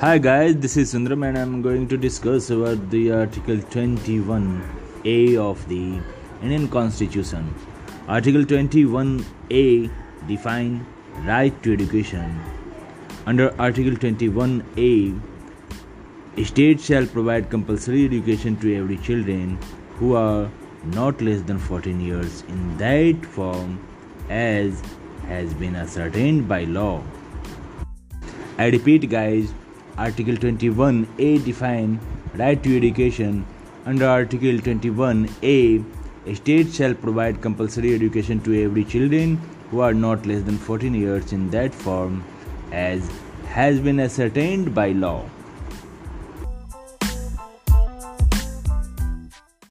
Hi guys, this is Sundram and I'm going to discuss about the Article 21A of the Indian Constitution. Article 21A define right to education. Under Article 21A, a state shall provide compulsory education to every children who are not less than 14 years in that form as has been ascertained by law. I repeat guys, Article 21A define right to education. Under Article 21A, a state shall provide compulsory education to every children who are not less than 14 years in that form as has been ascertained by law.